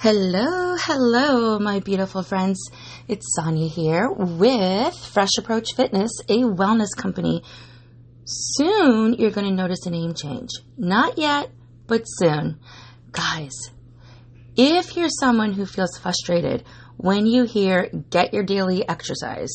Hello, hello, my beautiful friends. It's Sonia here with Fresh Approach Fitness, a wellness company. Soon you're going to notice a name change. Not yet, but soon. Guys, if you're someone who feels frustrated when you hear get your daily exercise,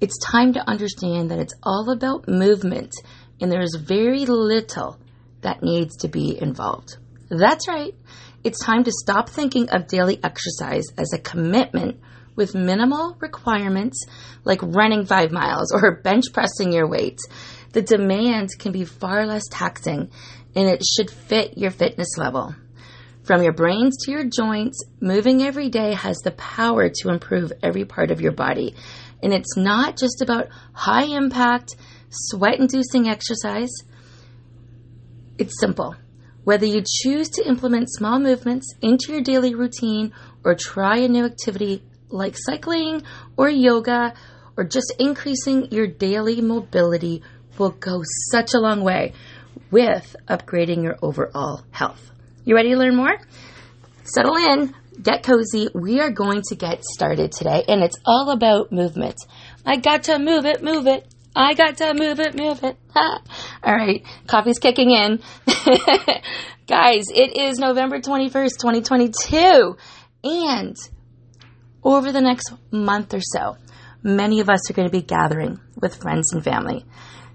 it's time to understand that it's all about movement and there's very little that needs to be involved. That's right. It's time to stop thinking of daily exercise as a commitment with minimal requirements like running five miles or bench pressing your weight. The demand can be far less taxing and it should fit your fitness level. From your brains to your joints, moving every day has the power to improve every part of your body. And it's not just about high impact, sweat inducing exercise. It's simple. Whether you choose to implement small movements into your daily routine or try a new activity like cycling or yoga or just increasing your daily mobility will go such a long way with upgrading your overall health. You ready to learn more? Settle in, get cozy. We are going to get started today, and it's all about movement. I got to move it, move it. I got to move it, move it. all right, coffee's kicking in. Guys, it is November 21st, 2022. And over the next month or so, many of us are going to be gathering with friends and family,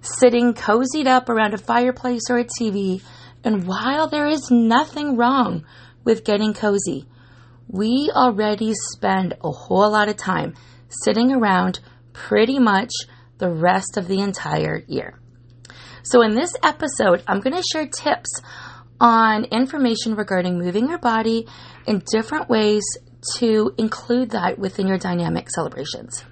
sitting cozied up around a fireplace or a TV. And while there is nothing wrong with getting cozy, we already spend a whole lot of time sitting around pretty much the rest of the entire year. So, in this episode, I'm going to share tips on information regarding moving your body in different ways to include that within your dynamic celebrations.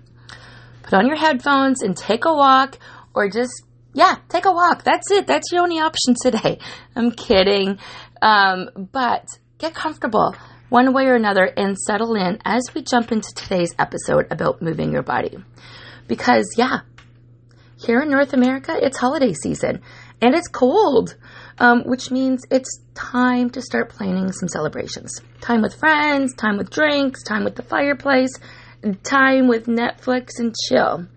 Put on your headphones and take a walk, or just, yeah, take a walk. That's it. That's your only option today. I'm kidding. Um, but get comfortable one way or another and settle in as we jump into today's episode about moving your body. Because, yeah, here in North America, it's holiday season and it's cold, um, which means it's time to start planning some celebrations. Time with friends, time with drinks, time with the fireplace, time with Netflix and chill.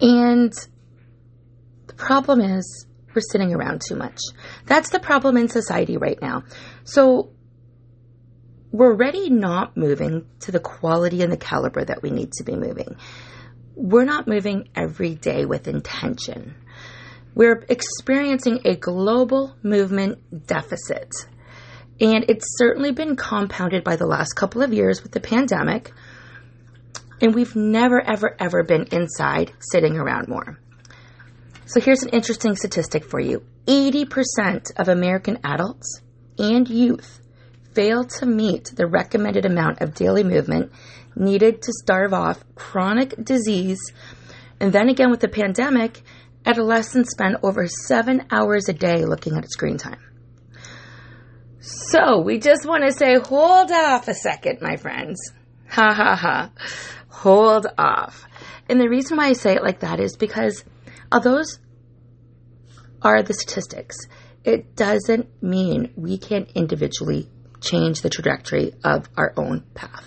And the problem is we're sitting around too much. That's the problem in society right now. So we're already not moving to the quality and the caliber that we need to be moving we're not moving every day with intention. We're experiencing a global movement deficit. And it's certainly been compounded by the last couple of years with the pandemic. And we've never, ever, ever been inside sitting around more. So here's an interesting statistic for you 80% of American adults and youth fail to meet the recommended amount of daily movement needed to starve off chronic disease. And then again, with the pandemic, adolescents spend over seven hours a day looking at screen time. So we just want to say, hold off a second, my friends. Ha ha ha. Hold off. And the reason why I say it like that is because although those are the statistics, it doesn't mean we can't individually change the trajectory of our own path.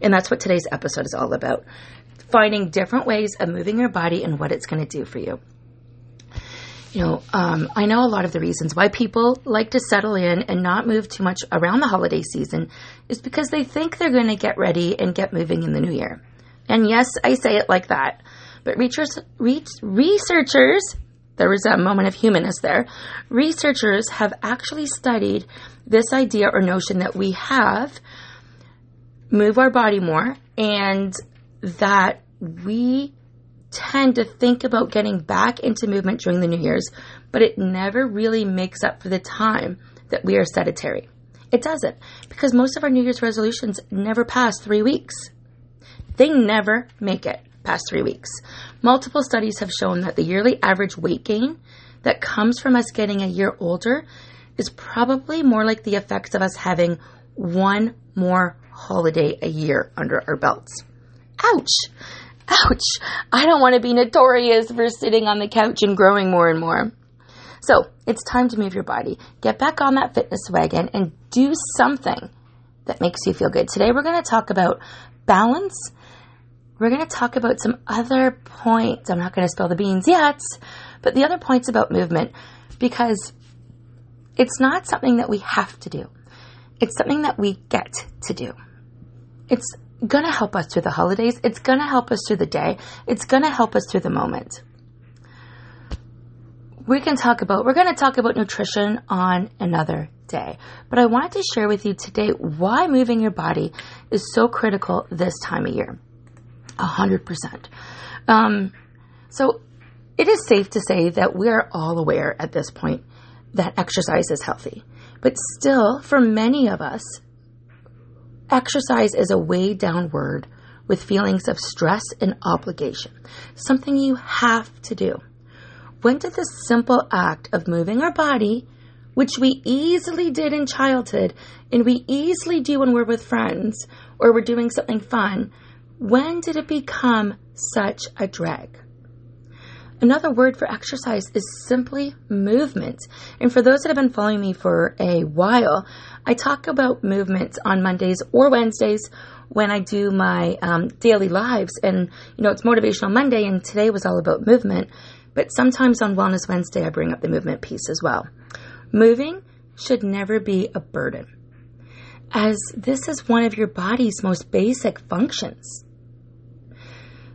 And that's what today's episode is all about finding different ways of moving your body and what it's going to do for you. You know, um, I know a lot of the reasons why people like to settle in and not move too much around the holiday season is because they think they're going to get ready and get moving in the new year. And yes, I say it like that. But researchers, there was a moment of humanness there. Researchers have actually studied this idea or notion that we have move our body more and that we tend to think about getting back into movement during the New Year's, but it never really makes up for the time that we are sedentary. It doesn't, because most of our New Year's resolutions never pass three weeks. They never make it past three weeks. Multiple studies have shown that the yearly average weight gain that comes from us getting a year older is probably more like the effects of us having one more holiday a year under our belts. Ouch! Ouch! I don't want to be notorious for sitting on the couch and growing more and more. So, it's time to move your body. Get back on that fitness wagon and do something that makes you feel good. Today we're going to talk about balance. We're going to talk about some other points. I'm not going to spill the beans yet, but the other points about movement because it's not something that we have to do. It's something that we get to do. It's going to help us through the holidays. It's going to help us through the day. It's going to help us through the moment. We can talk about, we're going to talk about nutrition on another day. But I wanted to share with you today why moving your body is so critical this time of year. A hundred percent. Um, so it is safe to say that we are all aware at this point that exercise is healthy. But still, for many of us, exercise is a weighed down word with feelings of stress and obligation, something you have to do. When did the simple act of moving our body, which we easily did in childhood and we easily do when we're with friends or we're doing something fun, when did it become such a drag? Another word for exercise is simply movement. And for those that have been following me for a while, I talk about movement on Mondays or Wednesdays when I do my um, daily lives. And, you know, it's Motivational Monday, and today was all about movement. But sometimes on Wellness Wednesday, I bring up the movement piece as well. Moving should never be a burden, as this is one of your body's most basic functions.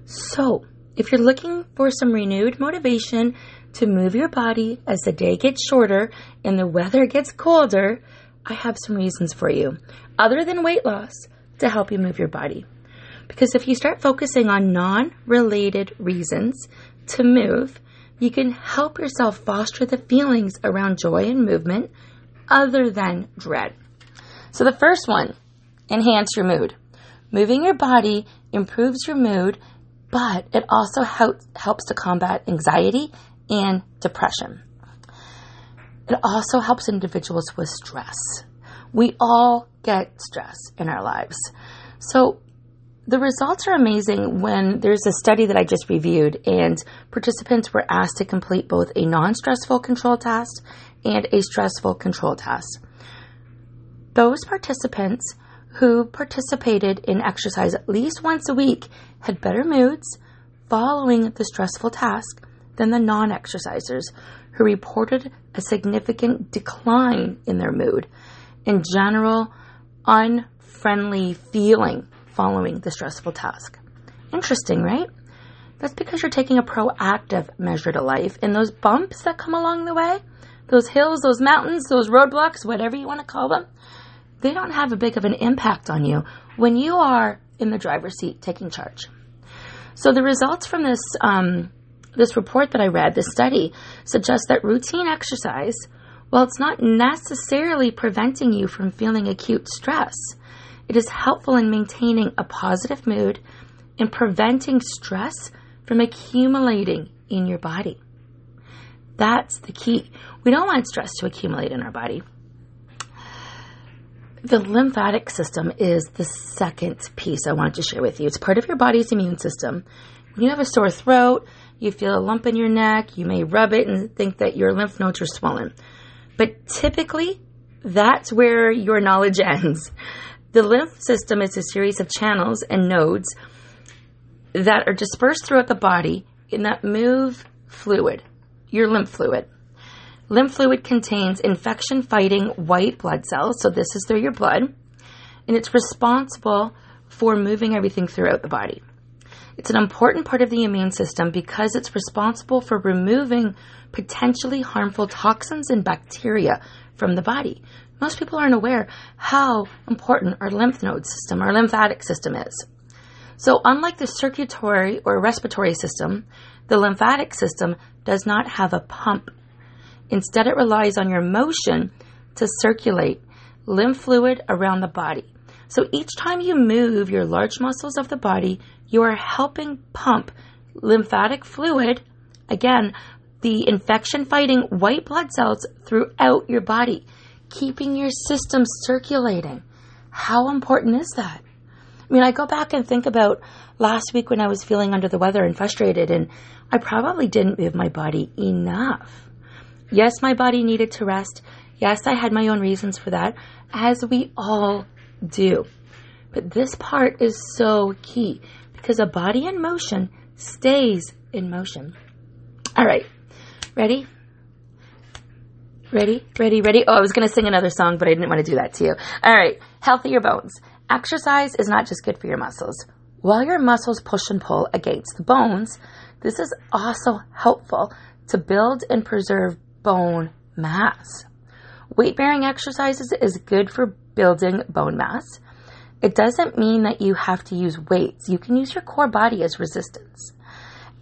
So, if you're looking for some renewed motivation to move your body as the day gets shorter and the weather gets colder, I have some reasons for you, other than weight loss, to help you move your body. Because if you start focusing on non related reasons to move, you can help yourself foster the feelings around joy and movement other than dread. So, the first one enhance your mood. Moving your body improves your mood but it also help, helps to combat anxiety and depression. It also helps individuals with stress. We all get stress in our lives. So the results are amazing when there's a study that I just reviewed, and participants were asked to complete both a non stressful control task and a stressful control task. Those participants who participated in exercise at least once a week had better moods following the stressful task than the non exercisers who reported a significant decline in their mood and general unfriendly feeling following the stressful task. Interesting, right? That's because you're taking a proactive measure to life, and those bumps that come along the way, those hills, those mountains, those roadblocks, whatever you want to call them, they don't have a big of an impact on you when you are in the driver's seat taking charge. So the results from this um, this report that I read, this study, suggests that routine exercise, while it's not necessarily preventing you from feeling acute stress, it is helpful in maintaining a positive mood and preventing stress from accumulating in your body. That's the key. We don't want stress to accumulate in our body. The lymphatic system is the second piece I wanted to share with you. It's part of your body's immune system. When you have a sore throat, you feel a lump in your neck, you may rub it and think that your lymph nodes are swollen. But typically, that's where your knowledge ends. The lymph system is a series of channels and nodes that are dispersed throughout the body and that move fluid, your lymph fluid. Lymph fluid contains infection fighting white blood cells, so this is through your blood, and it's responsible for moving everything throughout the body. It's an important part of the immune system because it's responsible for removing potentially harmful toxins and bacteria from the body. Most people aren't aware how important our lymph node system, our lymphatic system is. So, unlike the circulatory or respiratory system, the lymphatic system does not have a pump Instead, it relies on your motion to circulate lymph fluid around the body. So each time you move your large muscles of the body, you are helping pump lymphatic fluid, again, the infection fighting white blood cells throughout your body, keeping your system circulating. How important is that? I mean, I go back and think about last week when I was feeling under the weather and frustrated, and I probably didn't move my body enough. Yes, my body needed to rest. Yes, I had my own reasons for that, as we all do. But this part is so key because a body in motion stays in motion. All right, ready? Ready, ready, ready. Oh, I was going to sing another song, but I didn't want to do that to you. All right, healthier bones. Exercise is not just good for your muscles. While your muscles push and pull against the bones, this is also helpful to build and preserve bone mass. Weight bearing exercises is good for building bone mass. It doesn't mean that you have to use weights. You can use your core body as resistance.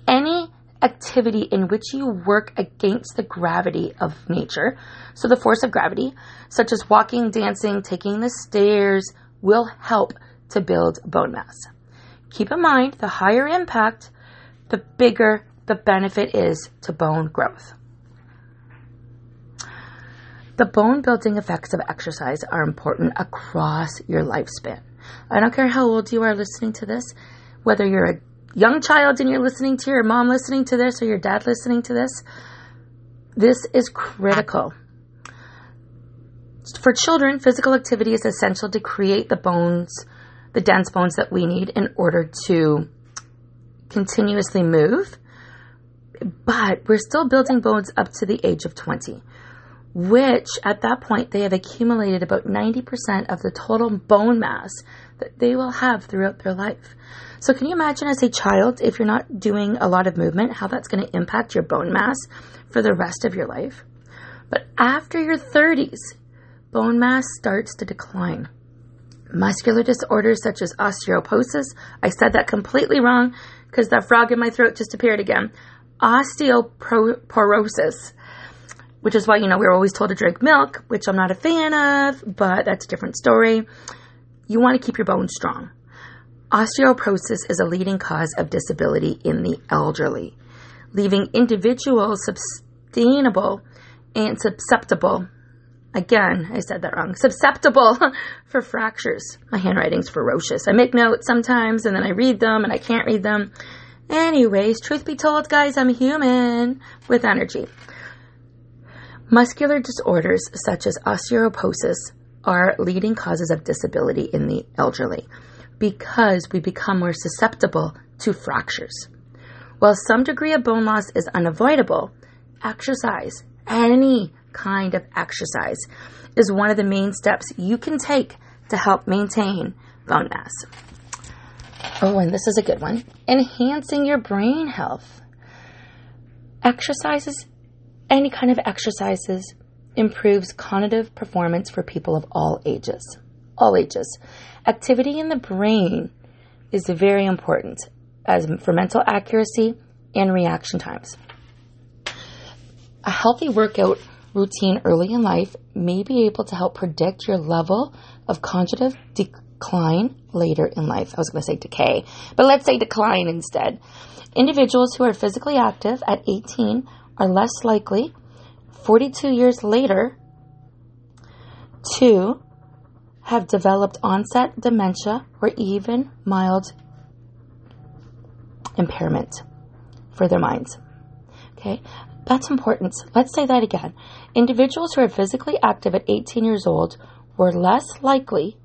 Any activity in which you work against the gravity of nature, so the force of gravity, such as walking, dancing, taking the stairs, will help to build bone mass. Keep in mind the higher impact, the bigger the benefit is to bone growth. The bone building effects of exercise are important across your lifespan. I don't care how old you are listening to this, whether you're a young child and you're listening to your mom listening to this or your dad listening to this, this is critical. For children, physical activity is essential to create the bones, the dense bones that we need in order to continuously move. But we're still building bones up to the age of 20 which at that point they have accumulated about 90% of the total bone mass that they will have throughout their life. So, can you imagine as a child, if you're not doing a lot of movement, how that's going to impact your bone mass for the rest of your life? But after your 30s, bone mass starts to decline. Muscular disorders such as osteoporosis, I said that completely wrong because that frog in my throat just appeared again. Osteoporosis which is why, you know, we are always told to drink milk, which I'm not a fan of, but that's a different story. You want to keep your bones strong. Osteoporosis is a leading cause of disability in the elderly, leaving individuals sustainable and susceptible. Again, I said that wrong. Susceptible for fractures. My handwriting's ferocious. I make notes sometimes and then I read them and I can't read them. Anyways, truth be told, guys, I'm human with energy. Muscular disorders such as osteoporosis are leading causes of disability in the elderly because we become more susceptible to fractures. While some degree of bone loss is unavoidable, exercise, any kind of exercise, is one of the main steps you can take to help maintain bone mass. Oh, and this is a good one enhancing your brain health. Exercises any kind of exercises improves cognitive performance for people of all ages. All ages. Activity in the brain is very important as for mental accuracy and reaction times. A healthy workout routine early in life may be able to help predict your level of cognitive decline later in life. I was going to say decay, but let's say decline instead. Individuals who are physically active at 18 are less likely 42 years later to have developed onset dementia or even mild impairment for their minds. Okay, that's important. Let's say that again. Individuals who are physically active at 18 years old were less likely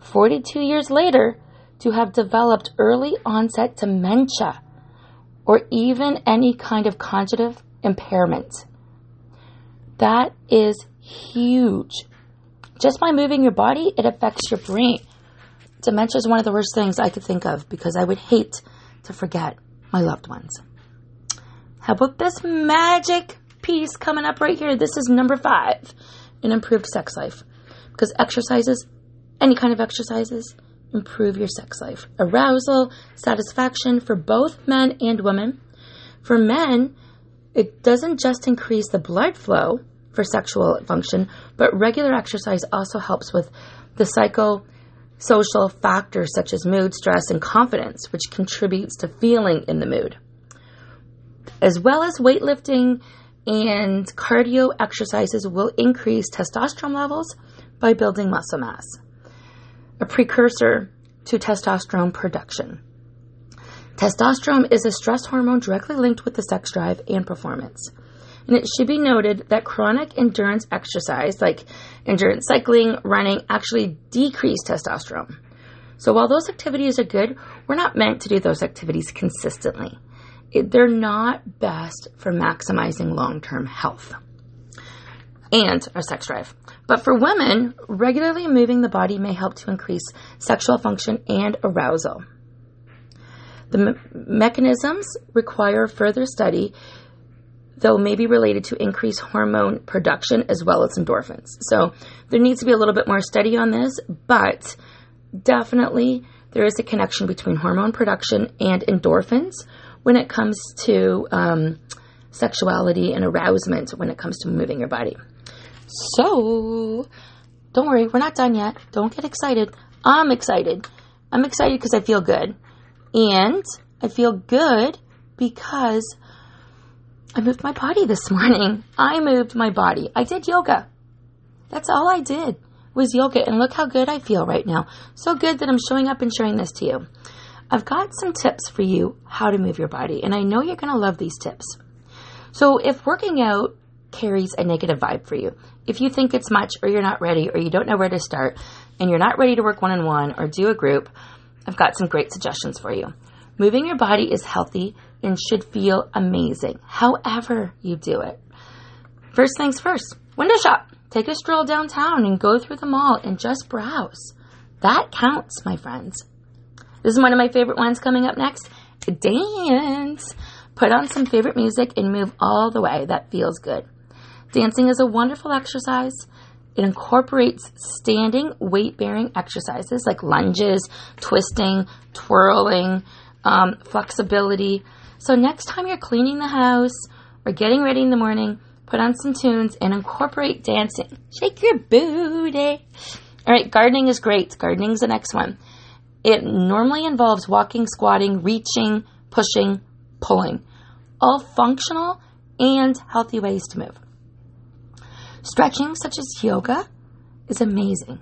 42 years later to have developed early onset dementia or even any kind of cognitive impairment. That is huge. Just by moving your body, it affects your brain. Dementia is one of the worst things I could think of because I would hate to forget my loved ones. How about this magic piece coming up right here? This is number five an improved sex life. Because exercises, any kind of exercises, improve your sex life. Arousal, satisfaction for both men and women. For men, it doesn't just increase the blood flow for sexual function, but regular exercise also helps with the psychosocial factors such as mood, stress, and confidence, which contributes to feeling in the mood. As well as weightlifting and cardio exercises will increase testosterone levels by building muscle mass, a precursor to testosterone production. Testosterone is a stress hormone directly linked with the sex drive and performance. And it should be noted that chronic endurance exercise, like endurance cycling, running, actually decrease testosterone. So while those activities are good, we're not meant to do those activities consistently. They're not best for maximizing long term health and our sex drive. But for women, regularly moving the body may help to increase sexual function and arousal. The me- mechanisms require further study, though may be related to increased hormone production as well as endorphins. So there needs to be a little bit more study on this, but definitely there is a connection between hormone production and endorphins when it comes to um, sexuality and arousement when it comes to moving your body. So, don't worry, we're not done yet. Don't get excited. I'm excited. I'm excited because I feel good. And I feel good because I moved my body this morning. I moved my body. I did yoga. That's all I did was yoga. And look how good I feel right now. So good that I'm showing up and sharing this to you. I've got some tips for you how to move your body. And I know you're going to love these tips. So if working out carries a negative vibe for you, if you think it's much or you're not ready or you don't know where to start and you're not ready to work one on one or do a group, I've got some great suggestions for you. Moving your body is healthy and should feel amazing, however you do it. First things first, window shop. Take a stroll downtown and go through the mall and just browse. That counts, my friends. This is one of my favorite ones coming up next. Dance. Put on some favorite music and move all the way. That feels good. Dancing is a wonderful exercise. It incorporates standing weight bearing exercises like lunges, twisting, twirling, um, flexibility. So, next time you're cleaning the house or getting ready in the morning, put on some tunes and incorporate dancing. Shake your booty. All right, gardening is great. Gardening is the next one. It normally involves walking, squatting, reaching, pushing, pulling. All functional and healthy ways to move. Stretching, such as yoga, is amazing.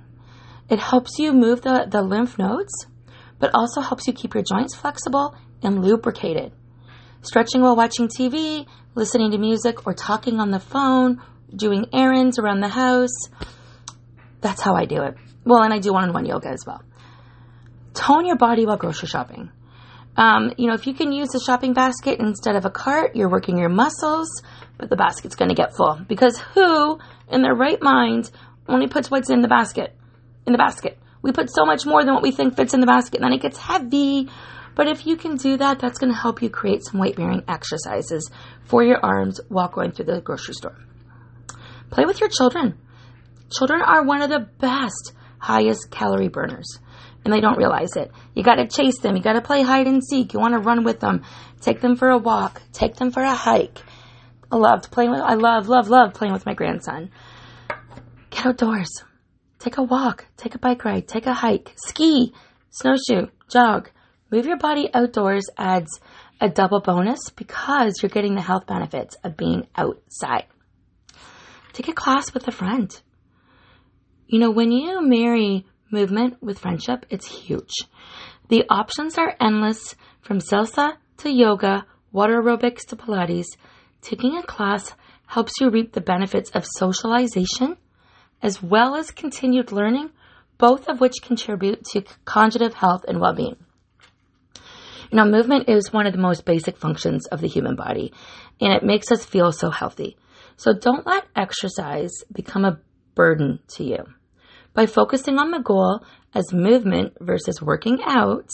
It helps you move the, the lymph nodes, but also helps you keep your joints flexible and lubricated. Stretching while watching TV, listening to music, or talking on the phone, doing errands around the house. That's how I do it. Well, and I do one on one yoga as well. Tone your body while grocery shopping. Um, you know, if you can use a shopping basket instead of a cart, you're working your muscles, but the basket's going to get full. Because who in their right mind only puts what's in the basket? In the basket. We put so much more than what we think fits in the basket, and then it gets heavy. But if you can do that, that's going to help you create some weight bearing exercises for your arms while going through the grocery store. Play with your children. Children are one of the best, highest calorie burners, and they don't realize it. You got to chase them. You got to play hide and seek. You want to run with them. Take them for a walk. Take them for a hike. I loved playing with, I love, love, love playing with my grandson. Get outdoors. Take a walk. Take a bike ride. Take a hike. Ski. Snowshoe. Jog. Move your body outdoors adds a double bonus because you're getting the health benefits of being outside. Take a class with a friend. You know, when you marry movement with friendship, it's huge. The options are endless from salsa to yoga, water aerobics to Pilates. Taking a class helps you reap the benefits of socialization as well as continued learning, both of which contribute to conjugative health and well being. Know, movement is one of the most basic functions of the human body, and it makes us feel so healthy. So don't let exercise become a burden to you. By focusing on the goal as movement versus working out,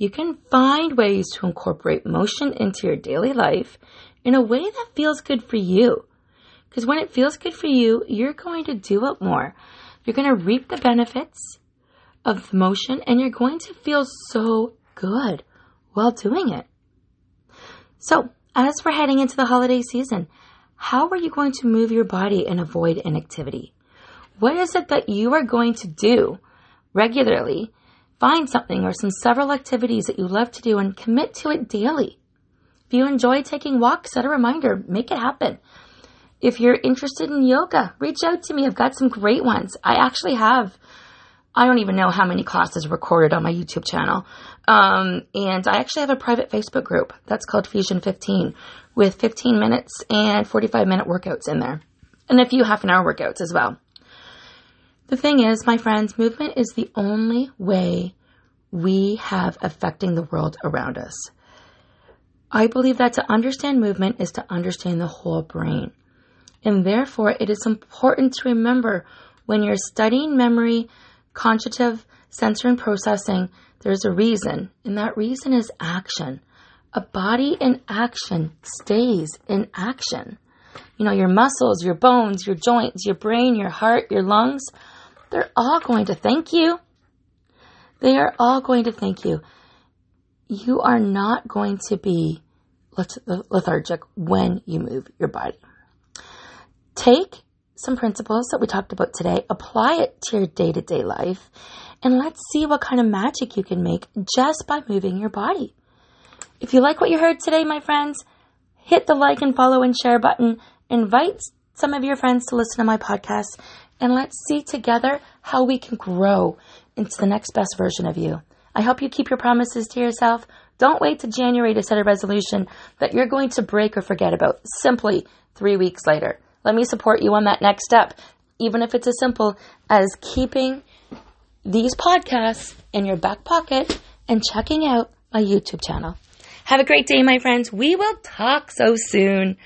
you can find ways to incorporate motion into your daily life in a way that feels good for you. Because when it feels good for you, you're going to do it more. You're going to reap the benefits of the motion and you're going to feel so good while doing it. So, as we're heading into the holiday season, how are you going to move your body and avoid inactivity? What is it that you are going to do regularly? Find something or some several activities that you love to do and commit to it daily. If you enjoy taking walks, set a reminder, make it happen. If you're interested in yoga, reach out to me. I've got some great ones. I actually have I don't even know how many classes recorded on my YouTube channel. Um, and I actually have a private Facebook group that's called Fusion 15 with 15 minutes and 45 minute workouts in there and a few half an hour workouts as well. The thing is, my friends, movement is the only way we have affecting the world around us. I believe that to understand movement is to understand the whole brain. And therefore, it is important to remember when you're studying memory, cognitive, sensory, processing, there's a reason, and that reason is action. A body in action stays in action. You know, your muscles, your bones, your joints, your brain, your heart, your lungs, they're all going to thank you. They are all going to thank you. You are not going to be lethargic when you move your body. Take some principles that we talked about today, apply it to your day to day life, and let's see what kind of magic you can make just by moving your body. If you like what you heard today, my friends, hit the like and follow and share button. Invite some of your friends to listen to my podcast, and let's see together how we can grow into the next best version of you. I hope you keep your promises to yourself. Don't wait to January to set a resolution that you're going to break or forget about simply three weeks later. Let me support you on that next step, even if it's as simple as keeping these podcasts in your back pocket and checking out my YouTube channel. Have a great day, my friends. We will talk so soon.